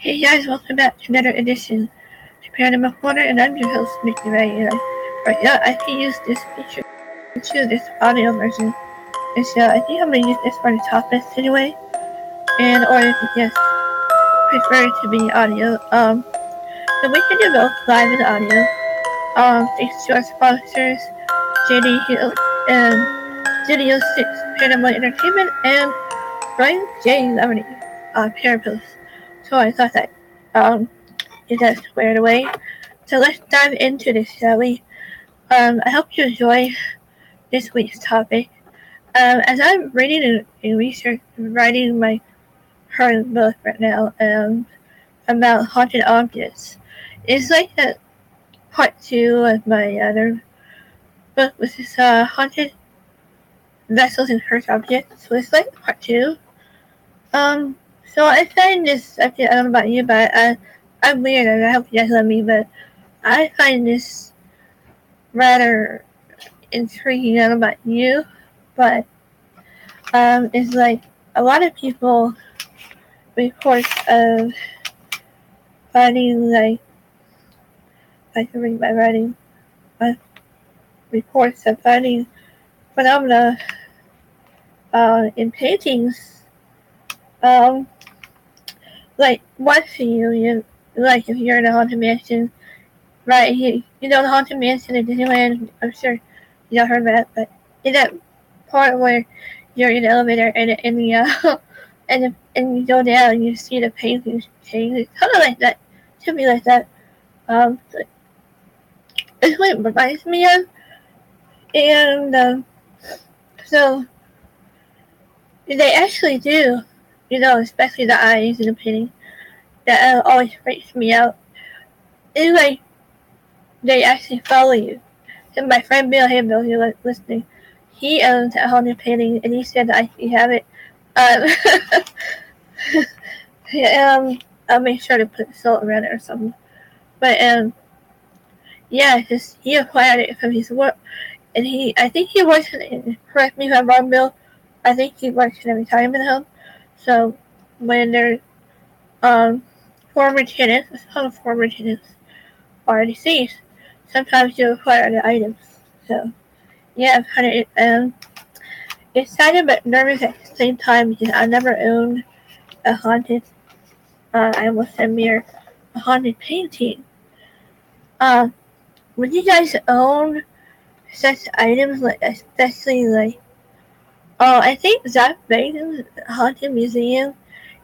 Hey guys, welcome back to another edition to Paranormal Corner, and I'm your host, Nikki Rae. Right now, I can use this feature to this audio version. And so I think I'm gonna use this for the top list anyway. And or if you just prefer to be audio, um, so we can do both live and audio. Um, thanks to our sponsors, JD Hill and Studio 6 Paranormal Entertainment and Bryan J. Laverty on Parapost. So I thought that um get that squared away. So let's dive into this, shall we? Um, I hope you enjoy this week's topic. Um, as I'm reading and, and research, writing my current book right now um, about haunted objects. It's like that part two of my other book, which is uh, haunted vessels and cursed objects. So it's like part two. Um, so I find this subject, I don't know about you, but I, I'm weird and I hope you guys love me, but I find this rather intriguing. I don't know about you, but um, it's like a lot of people report of finding like I can read my writing uh, reports of finding phenomena uh, in paintings um like watching you, you like if you're in a haunted mansion, right? You, you know the haunted mansion in Disneyland. I'm sure y'all heard that, but in that part where you're in the elevator and in the uh, and the, and you go down and you see the paintings change, it's kind of like that. To me, like that. Um, it's what it reminds me of, and um, so they actually do you know, especially the eyes and the painting, that uh, always freaks me out. Like they actually follow you. And my friend Bill Hambill, who was listening, he owns a haunted painting, and he said that I have it. Um, um, I'll make sure to put salt around it or something. But um, yeah, just he acquired it from his work, and he, I think he works in. Correct me if I'm wrong, Bill. I think he works in a retirement home. So when they're um, former tenants, some former tenants are deceased, sometimes you acquire the items. So yeah, I'm kind of um, excited but nervous at the same time because I never owned a haunted. Uh, I almost said mirror, a haunted painting. Uh, would you guys own such items, like especially like Oh, I think Zak Bagans' Haunted Museum,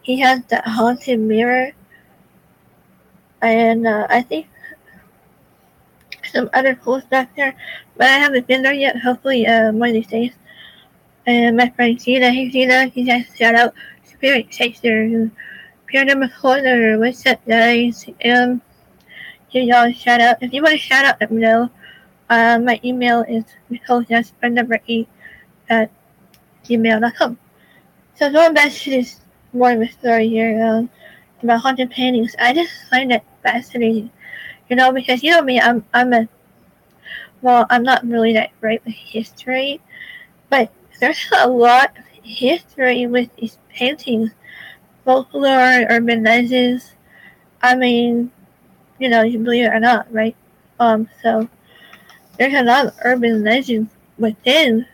he has that haunted mirror. And uh, I think some other cool stuff there. But I haven't been there yet. Hopefully, uh, one of these days. And my friend Gina, hey Gina, he just shout out Spirit Chaser, Number Corner, what's up guys? Um, give y'all a shout out. If you want to shout out, let me know. Uh, my email is Nicole Gaspard number 8 at gmail.com. So going back to this a story here um, about haunted paintings, I just find it fascinating. You know, because you know me, I'm I'm a well, I'm not really that great with history, but there's a lot of history with these paintings, folklore, urban legends. I mean, you know, you believe it or not, right? Um, so there's a lot of urban legends within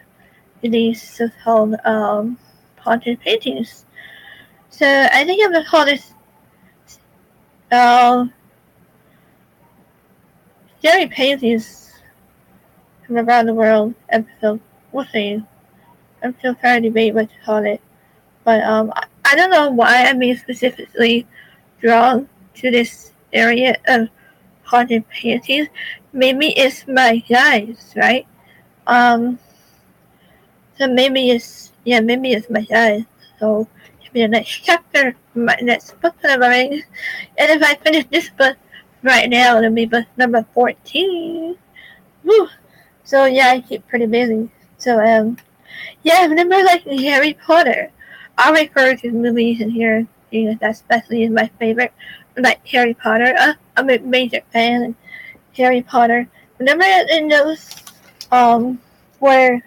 these so-called um, haunted paintings. So I think I'm gonna call this uh, paintings from around the world episode. We'll see. I'm still trying to debate what to call it, but um, I, don't know why I'm being specifically drawn to this area of haunted paintings. Maybe it's my guys, right? Um, so maybe it's yeah, maybe it's my guys. So maybe the next chapter, my next book that I'm writing. And if I finish this book right now, it'll be book number fourteen. Woo! So yeah, I keep pretty busy. So um, yeah, remember like Harry Potter. I'll refer to movies in here because that especially is my favorite. Like Harry Potter, uh, I'm a major fan of Harry Potter. Remember in those um where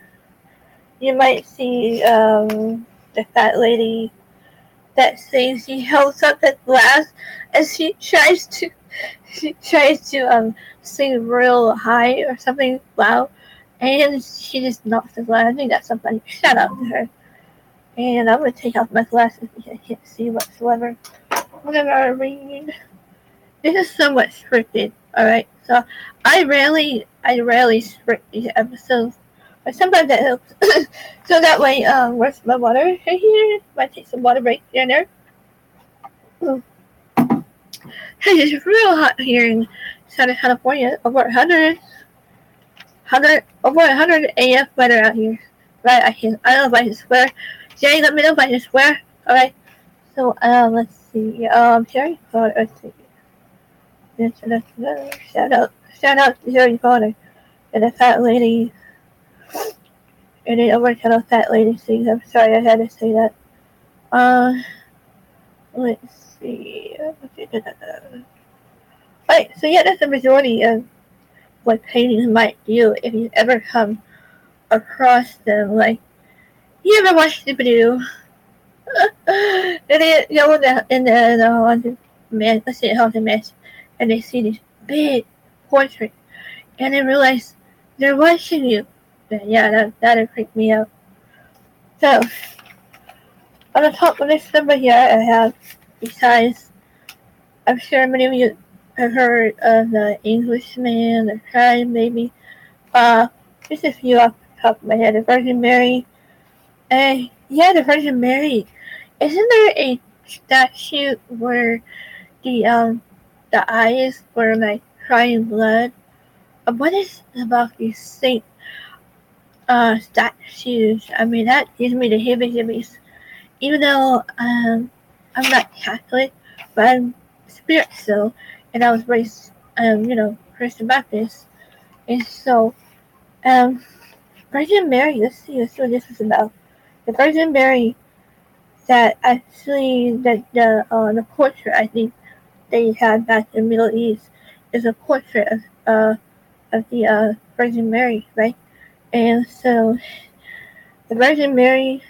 you might see um, the fat lady that says she holds up the glass as she tries to she tries to um sing real high or something loud and she just knocks the glass. I think that's something. Shout out to her. And I'm gonna take off my glasses because I can't see whatsoever. Whenever I read, this is somewhat scripted. All right, so I rarely, I rarely script these episodes, but sometimes that helps. so that way, um, where's my water? Right here. Might take some water break down there. It's real hot here in Southern California, over 100, 100, over 100 AF weather out here. Right, I can, I don't know if I can swear. Jay, let me know if I can swear. Alright, so, um, let's see, um, Jerry Potter, let's see. Shout out, shout out to Jerry Potter and the fat lady. And then over to the fat lady sings. I'm sorry I had to say that. Uh, let's see. Alright, so yeah, that's the majority of what paintings might do if you ever come across them. Like, you ever watch the video? and they, know, in the, in the, the haunted man, let's say haunted mansion, and they see this big portrait, and they realize they're watching you. Yeah, that that'd freak me out. So, on the top of this number here, I have, besides, I'm sure many of you have heard of the Anguished Man, the Crying Baby. Uh, just a few off the top of my head. The Virgin Mary. Uh, yeah, the Virgin Mary. Isn't there a statue where the um the eyes were like crying blood? What is about these saint uh statues? I mean, that gives me the heebie-jeebies. Even though um I'm not Catholic, but I'm spiritual and I was raised, um, you know, Christian Baptist. And so, um, Virgin Mary, let's see, let's see what this is about. The Virgin Mary that actually, that the, uh, the portrait I think they had back in the Middle East is a portrait of, uh, of the, uh, Virgin Mary, right? And so, the Virgin Mary,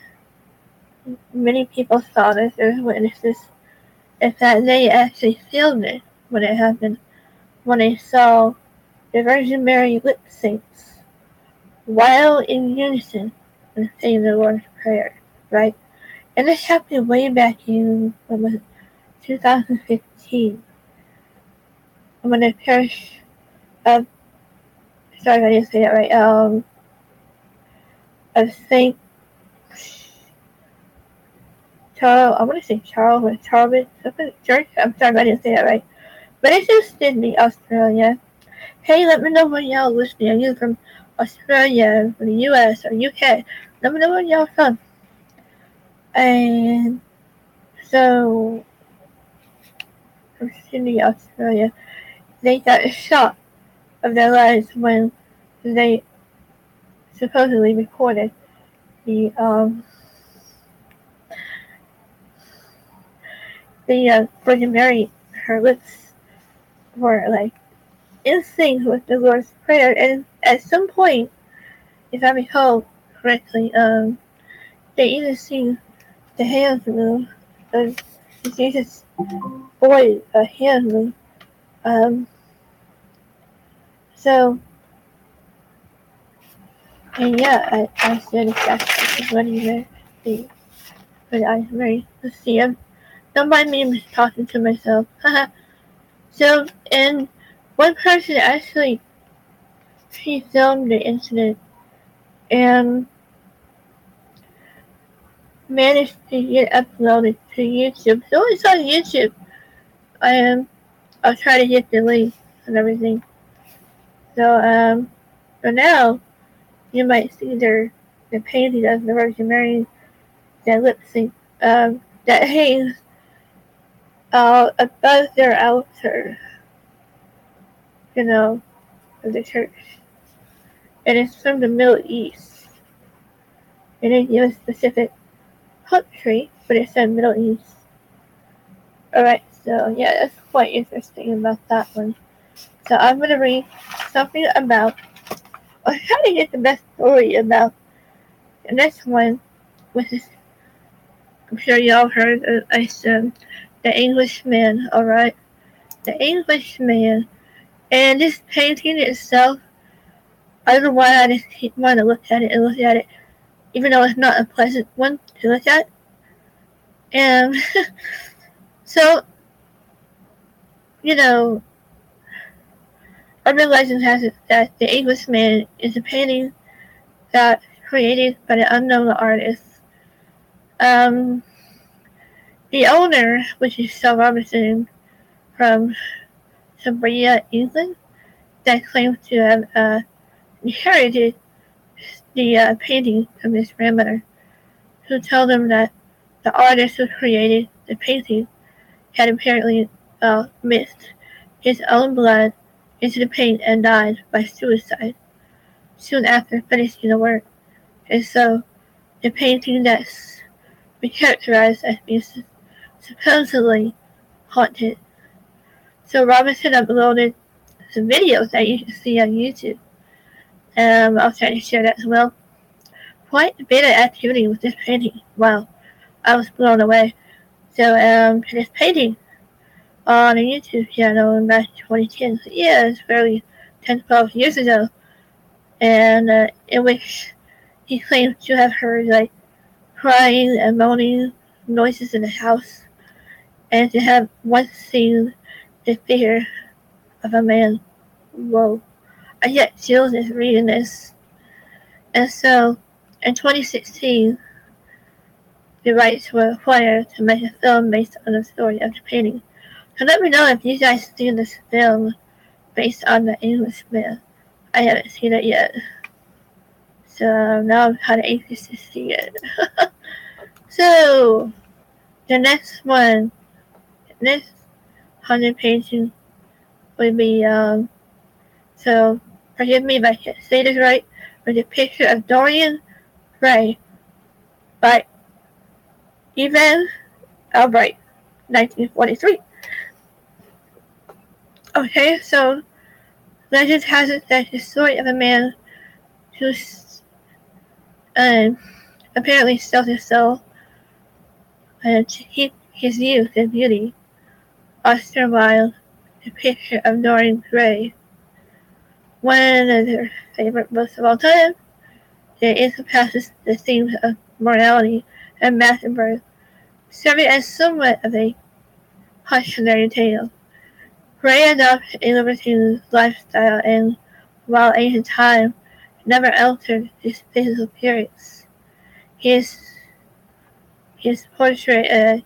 many people saw this, there's witnesses, in fact, they actually filmed it when it happened, when I saw the Virgin Mary lip syncs while in unison and saying the Lord's Prayer, right? And this happened way back in what was it, 2015 when the parish of sorry if I didn't say that right, um of Saint Charles I want to say Charles or Charles. I'm sorry I didn't say that right. But it's in Sydney, Australia. Hey, let me know when y'all listening. Are you from Australia, from the US, or UK? Let me know where y'all from. And so, from Sydney, Australia, they got a shot of their lives when they supposedly recorded the um the uh, Virgin Mary her lips were like in sync with the Lord's Prayer. And at some point, if I recall correctly, um, they even sing the hands move. And Jesus' boy a hand move. Um, so, and yeah, I, I said exactly what you meant. The, but I very, let's see, I'm, don't mind me talking to myself. So, and one person actually she filmed the incident and managed to get uploaded to YouTube. So it's on YouTube. I am. I'll try to get the link and everything. So um, for now, you might see their the painting of the Virgin Mary that lip sync um, that hangs uh, above their altar, you know, of the church. And it's from the Middle East. It didn't give a specific country, but it said Middle East. Alright, so yeah, that's quite interesting about that one. So I'm going to read something about, or try to get the best story about the next one, which is, I'm sure y'all heard of, I said, the Anguished Man, alright? The Anguished Man. And this painting itself, I don't know why I just want to look at it and look at it, even though it's not a pleasant one to look at. And so, you know, urban legend has it that the Anguished Man is a painting that created by an unknown artist. Um, the owner, which is Sean Robinson from Cumbria, England, that claims to have uh, inherited the uh, painting from his grandmother, who told him that the artist who created the painting had apparently uh, mixed his own blood into the paint and died by suicide soon after finishing the work. And so, the painting that's been characterized as being supposedly haunted. So Robinson uploaded some videos that you can see on YouTube. Um, I'll try to share that as well. Quite a bit of activity with this painting. Wow, I was blown away. So um, this painting on a YouTube channel in back 2010. So yeah, it's fairly 10, 12 years ago. And uh, in which he claims to have heard like crying and moaning noises in the house and to have once seen the figure of a man. Whoa. I get chills just reading this. And so, in 2016, the rights were acquired to make a film based on the story of the painting. So let me know if you guys see this film based on the Anguished Man. I haven't seen it yet. So now I'm kind of anxious to see it. so, the next one this hundred painting would be um so forgive me if I can't say this right, but a picture of Dorian Gray by Ivan Albright, 1943. Okay, so legend has it that the story of a man who um, apparently sells his soul uh, to keep his youth and beauty Oscar Wilde, the picture of Dorian Gray, one of their favorite books of all time. It encompasses the themes of morality and math and birth, serving as somewhat of a cautionary tale. Gray adopted a libertine lifestyle and, while ancient time never altered his physical appearance, his his portrait uh,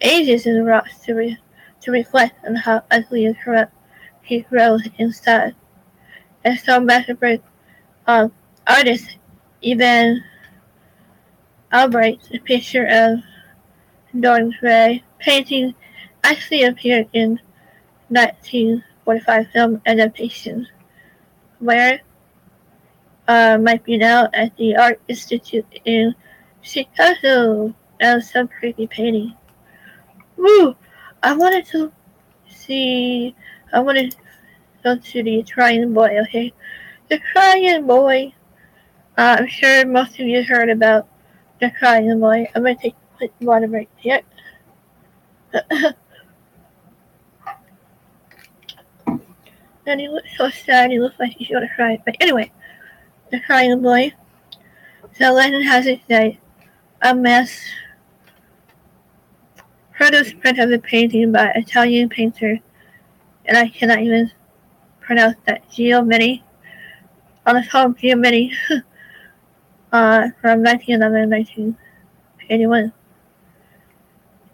ages in the rocks to re- to reflect on how ugly and corrupt he grows inside. And so masterful um, artist Ivan Albright's picture of Dorian Gray painting actually appeared in 1945 film adaptation, where uh, might be now at the Art Institute in Chicago as some creepy painting. Woo! I wanted to see. I wanted to go to the Crying Boy. Okay, the Crying Boy. Uh, I'm sure most of you heard about the Crying Boy. I'm gonna take a quick water break here. and he looks so sad. He looks like he's gonna cry. But anyway, the Crying Boy. So legend has it that a mass Proto's print of the painting by Italian painter, and I cannot even pronounce that, Giovanni, on the top Giovanni, uh, from 1911 1981.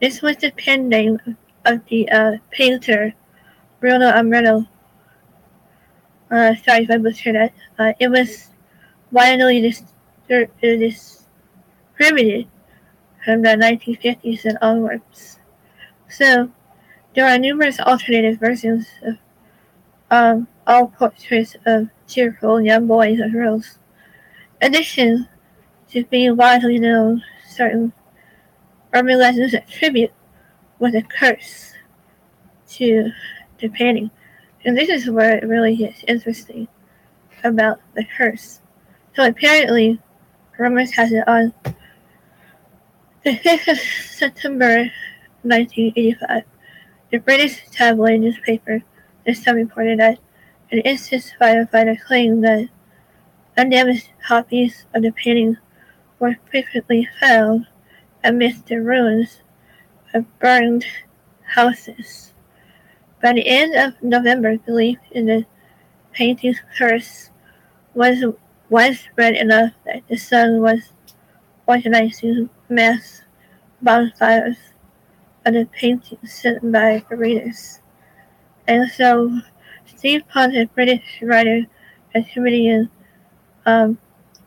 This was the pen name of the uh, painter, Bruno Amadio. Uh, sorry if I butchered that. Uh, it was widely distributed from the 1950s and onwards. So, there are numerous alternative versions of um, all portraits of cheerful young boys and girls. In addition to being widely known, certain urban legends attribute with a curse to the painting. And this is where it really gets interesting about the curse. So apparently, Romans has it on the 5th of September 1985. The British tabloid newspaper The Sun reported that an ISIS firefighter claimed that undamaged copies of the painting were frequently found amidst the ruins of burned houses. By the end of November, belief in the painting's curse was widespread enough that the Sun was organizing mass bonfires of the painting sent by readers. And so Steve Punt, a British writer and comedian, um,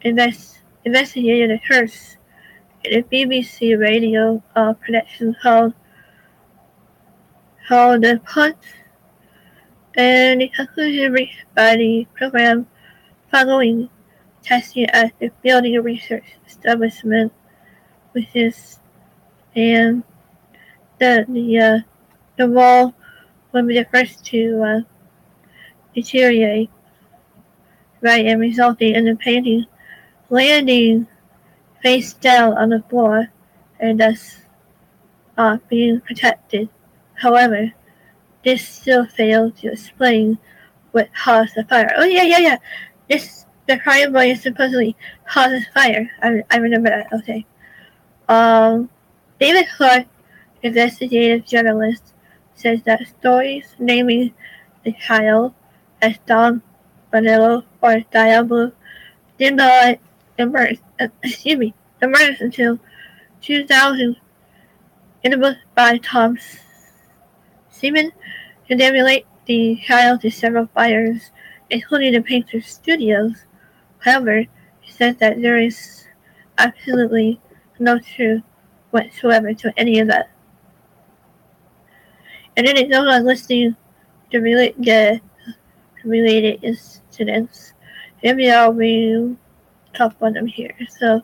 invest, investigated the curse in a BBC radio uh, production called The Punt, and the conclusion reached by the program following testing at the building research establishment, which is and the the uh, the wall will be the first to uh, deteriorate, right, and resulting in the painting landing face down on the floor and thus uh, being protected. However, this still failed to explain what caused the fire. Oh yeah, yeah, yeah. This the crying boy supposedly causes fire. I, I remember that. Okay. Um, David Clark, investigative journalist, says that stories naming the child as Don Bonillo or Diablo did not emerge. Uh, excuse me, emerge until 2000 in a book by Tom Slemen to emulate the child to several buyers, including the painter's studios. However, he says that there is absolutely no truth whatsoever to any of that. And then it goes on listing the, relate, the related incidents. Maybe I'll read top of them here. So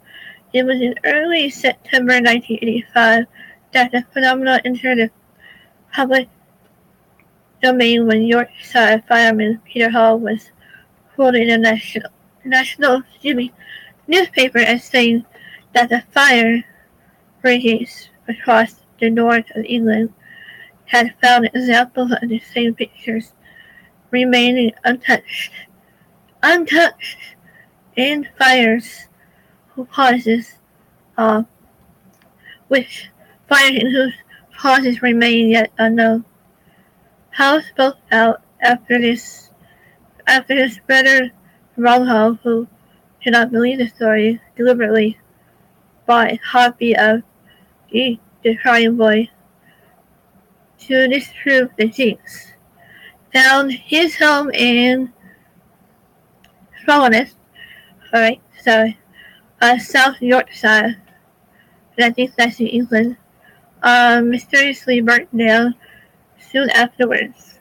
it was in early September 1985 that the phenomenon entered the public domain when Yorkshire fireman Peter Hall was holding a national, national me, newspaper as saying that the fire brigades across the north of England had found examples of the same pictures remaining untouched, untouched in fires who causes uh, which fires whose causes remain yet unknown. Hall spoke out after this after his brother Ron Hall, who did not believe the story, deliberately bought a copy of The Crying Boy to disprove the jinx. Found his home in Slowness, alright, so uh, South Yorkshire, I think that's in England, uh, mysteriously burnt down soon afterwards.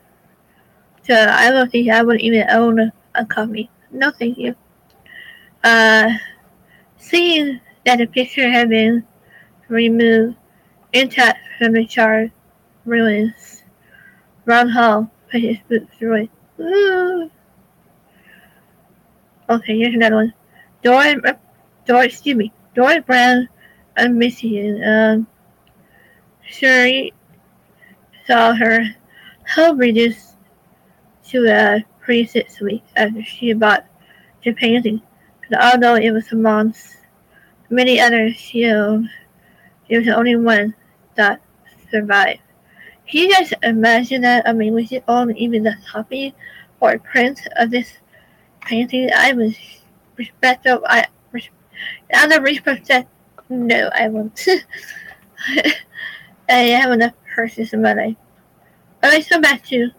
So I don't think I would even own a copy. No, thank you. Uh, seeing that the picture had been removed intact from the charred ruins, Ron Hall put his boots through it. Okay, here's another one. Dory, Dory, excuse me, Dory Brown of Michigan. Um, Sherry saw her home reduced to a pretty six weeks after she bought the painting. But although it was amongst many others she owned, it was the only one that survived. Can you guys imagine that? I mean, we should own even a copy or print of this painting. I was respectful. I out of respect, no, I won't. I have enough purses in my life. But let's come back to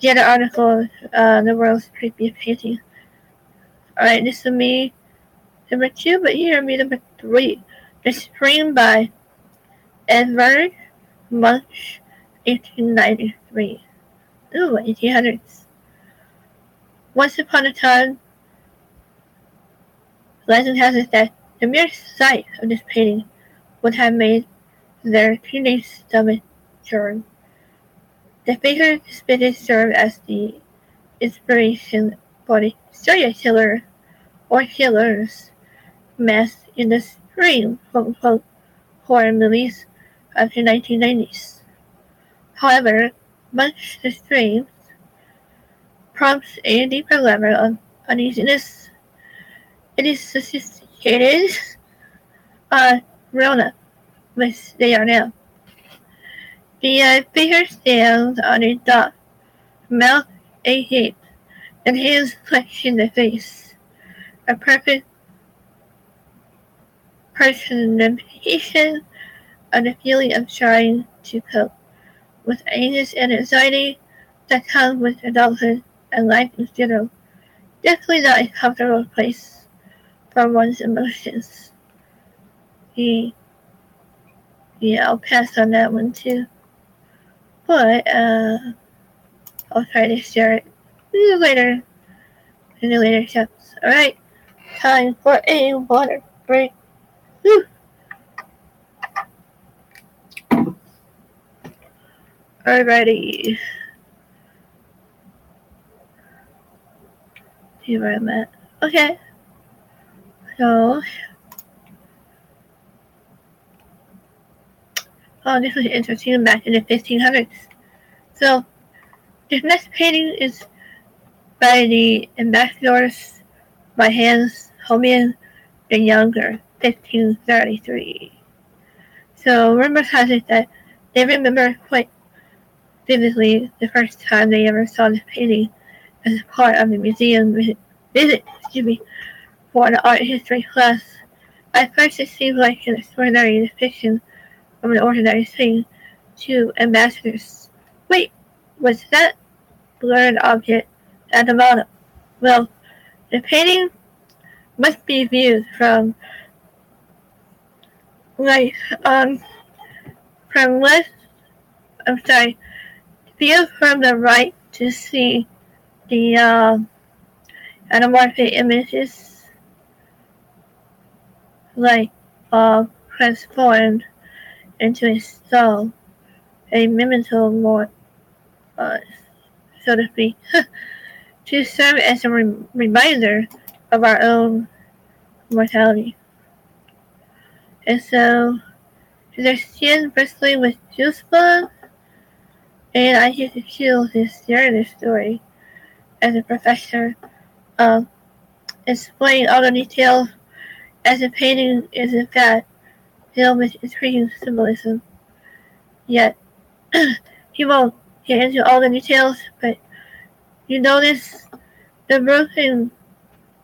the other article, uh, the world's creepiest painting. Alright, this is me, number two, but here me number three. The Scream by Edvard Munch, 1893. Ooh, 1800s. Once upon a time, legend has it that the mere sight of this painting would have made their teenage stomach The figure depicted served as the inspiration for the serial killer or killers masked in the quote unquote horror movies of the 1990s. However, much the streams prompts a deeper level of uneasiness. It is sophisticated uh, grown-up, which they are now. The figure stands on a dock, mouth a agape, and hands in the face. A perfect personification of the feeling of trying to cope with anxiety and anxiety that come with adulthood and life in general. Definitely not a comfortable place for one's emotions. He, yeah, I'll pass on that one too. But, uh, I'll try to share it later the later chapters. Alright, time for a water break. Whew. Alrighty. See where I'm at. Okay. So. Oh, this was interesting back in the 1500s. So, this next painting is by the ambassadors by Hans Holbein the Younger, 1533. So, rumors has it that they remember quite vividly the first time they ever saw this painting as part of a museum visit, visit excuse me, for an art history class. At first it seemed like an extraordinary depiction of an ordinary thing to ambassadors. Wait, was that blurred object at the bottom? Well, the painting must be viewed from like um from left I'm sorry view from the right to see the uh, anamorphic images like uh, transformed into a soul, a memento mori, uh, so to speak, to serve as a re- reminder of our own mortality. And so, their skin bristling with juice bugs and I get to feel this narrative story as a professor, um, explain all the details as the painting is in fact filled with symbolism. Yet, he won't get into all the details, but you notice the broken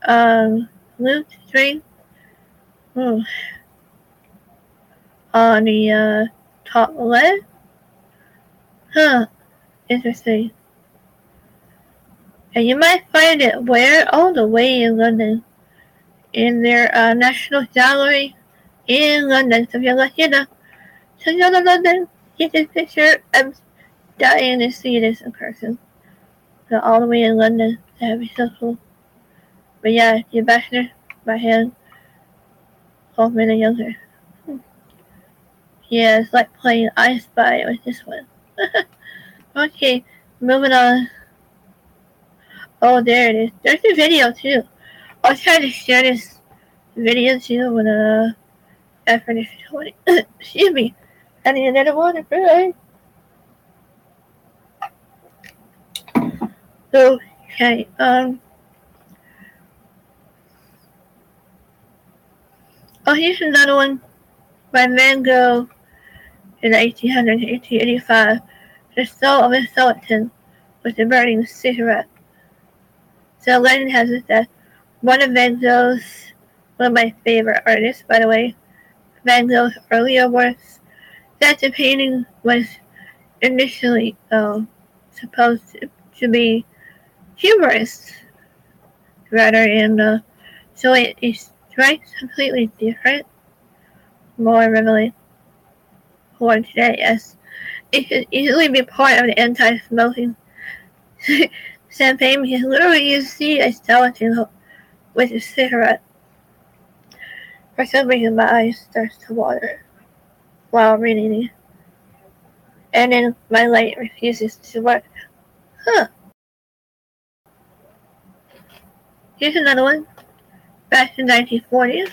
um, loop string oh, on the uh, top left Huh. Interesting. And you might find it where? All the way in London. In their uh, National Gallery in London. So you're lucky enough to go to London, this picture. I'm dying to see this in person. So all the way in London. That'd be so cool. But yeah, the ambassador by Hans. Holbein and Younger. Yeah, it's like playing I Spy with this one. okay, moving on. Oh, there it is. There's a video too. I'll try to share this video too when uh this recording. Excuse me. I need another water break. So, okay, um. Oh, here's another one by Van Gogh in 1800 1885, the soul of a sultan was a burning cigarette. So legend has it that one of Van Gogh's, one of my favorite artists, by the way, Van earlier works, that the painting was initially uh, supposed to, to, be humorous, rather than uh, so it is strikes completely different, more revealing porn today as it could easily be part of the anti-smoking campaign because literally you see a skeleton with a cigarette. For some reason my eyes starts to water while reading. And then my light refuses to work. Huh. Here's another one. Back in 1940s.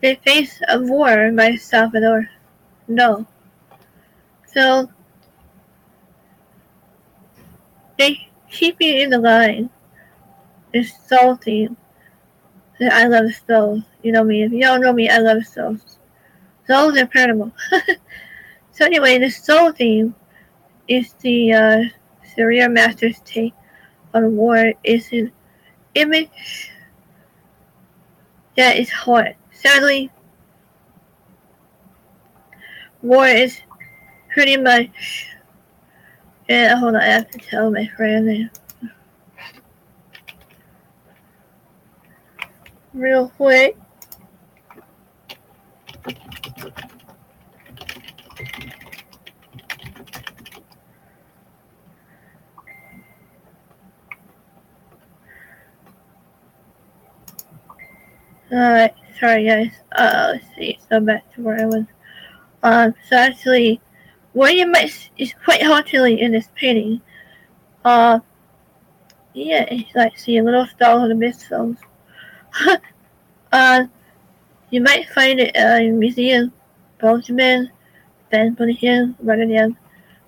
The Face of War by Salvador No. So they keep you in the line. It's salty. I love souls. You know me. If you don't know me, I love souls. Souls are incredible. so anyway, the soul theme is the uh, Surya Master's take on war. Is an image that is hard. Sadly, war is pretty much. Yeah, hold on. I have to tell my friend there. Real quick. Alright, sorry guys. Uh, let's see. So back to where I was. Um, so actually, might is quite haughtily in this painting. Uh, yeah, it's like see a little star in the midst of. uh, you might find it uh, in museum, Belgium, it here, Rotterdam.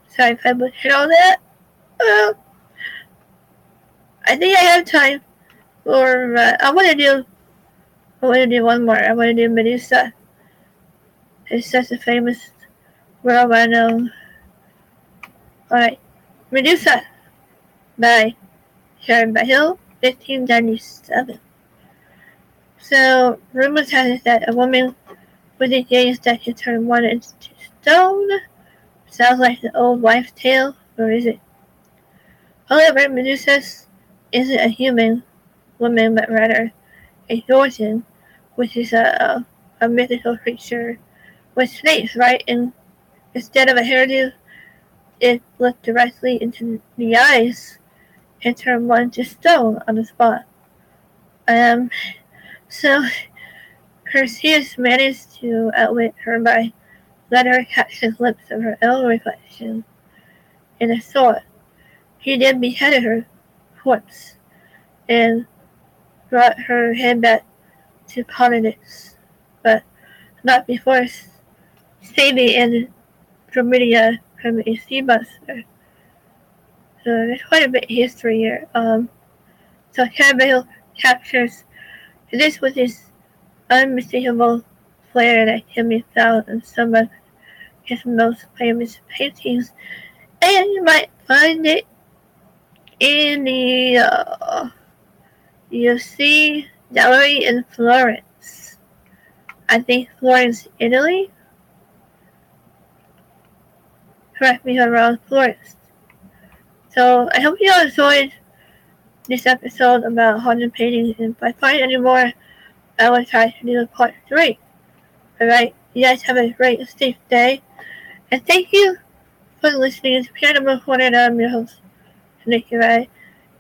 Sorry if I butchered all that. Uh, I think I have time for. Uh, I want to do I want to do one more. I want to do Medusa. It's such a famous know. Alright. Medusa by Sharon Hill, 1597. So, rumors have it that a woman with a gaze that can turn into stone. Sounds like the old wife's tale, or is it? However, Medusa isn't a human woman, but rather a Gorgon which is a, a mythical creature with snakes, right? And instead of a hairdo, it looked directly into the eyes and turned one to stone on the spot. Um, so Perseus managed to outwit her by letting her catch the glimpse of her own reflection in a sword. He then beheaded her corpse and brought her head back to Polydectes, but not before saving and Dromidia from a sea monster. So there's quite a bit of history here. Um, so Campbell captures this was his unmistakable flair that can be found in some of his most famous paintings, and you might find it in the uh, see gallery in Florence. I think Florence, Italy. Correct me if I'm wrong, Florence. So I hope you all enjoyed this episode about haunted paintings. And if I find any more, I will try to do part three. Alright, you guys have a great, safe day. And thank you for listening to Piano Corner. I'm your host, Nikki Rae.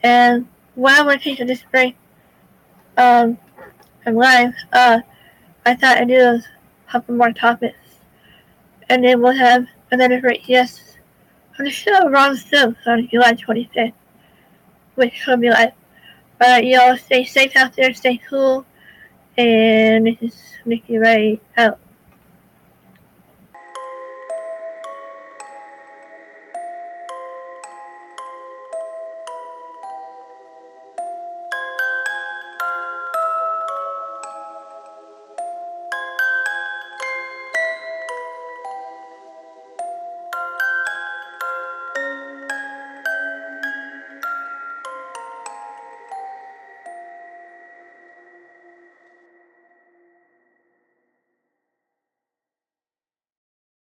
And while we're taking this break, um, I'm live. Uh, I thought I'd do a couple more topics, and then we'll have another great guest on the show, Ron Sims, on July 25th, which will be live. Uh, y'all stay safe out there, stay cool, and this is Nikki Rae out.